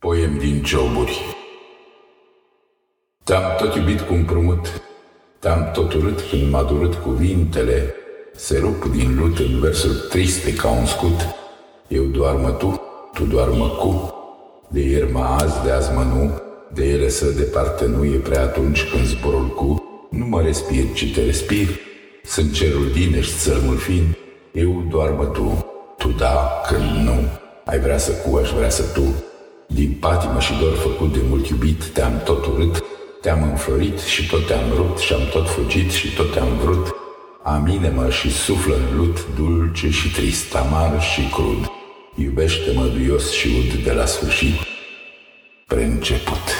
Poem din cioburi Te-am tot iubit cu împrumut, Te-am tot urât când m-a durât cuvintele, Se rup din lut în versuri triste ca un scut. Eu doar tu, tu doar cu, De ieri mă azi, de azi mă nu, De ele să departe nu e prea atunci când zborul cu. Nu mă respir, ci te respir, Sunt cerul din, ești țărmul fin, Eu doar tu, tu da, când nu. Ai vrea să cu, aș vrea să tu, din patimă și dor făcut de mult iubit, te-am tot urât, te-am înflorit și tot te-am rupt și am tot fugit și tot te-am vrut. Amine-mă și suflă în lut dulce și trist, amar și crud. Iubește-mă duios și ud de la sfârșit, preînceput.